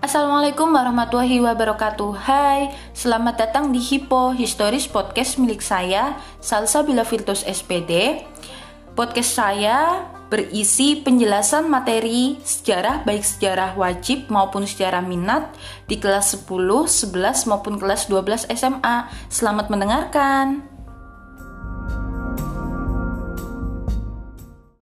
Assalamualaikum warahmatullahi wabarakatuh. Hai, selamat datang di Hippo Historis Podcast milik saya Salsa Bila Virtus SPD Podcast saya berisi penjelasan materi sejarah baik sejarah wajib maupun sejarah minat di kelas 10, 11 maupun kelas 12 SMA Selamat mendengarkan.